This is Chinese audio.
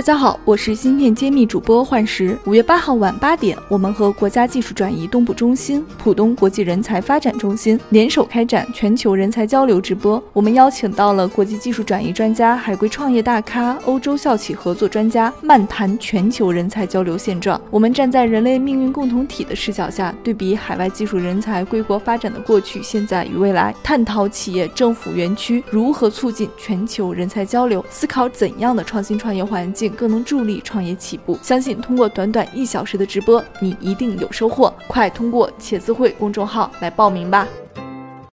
大家好，我是芯片揭秘主播幻石。五月八号晚八点，我们和国家技术转移东部中心、浦东国际人才发展中心联手开展全球人才交流直播。我们邀请到了国际技术转移专家、海归创业大咖、欧洲校企合作专家，漫谈全球人才交流现状。我们站在人类命运共同体的视角下，对比海外技术人才归国发展的过去、现在与未来，探讨企业、政府、园区如何促进全球人才交流，思考怎样的创新创业环境。更能助力创业起步。相信通过短短一小时的直播，你一定有收获。快通过茄子会公众号来报名吧。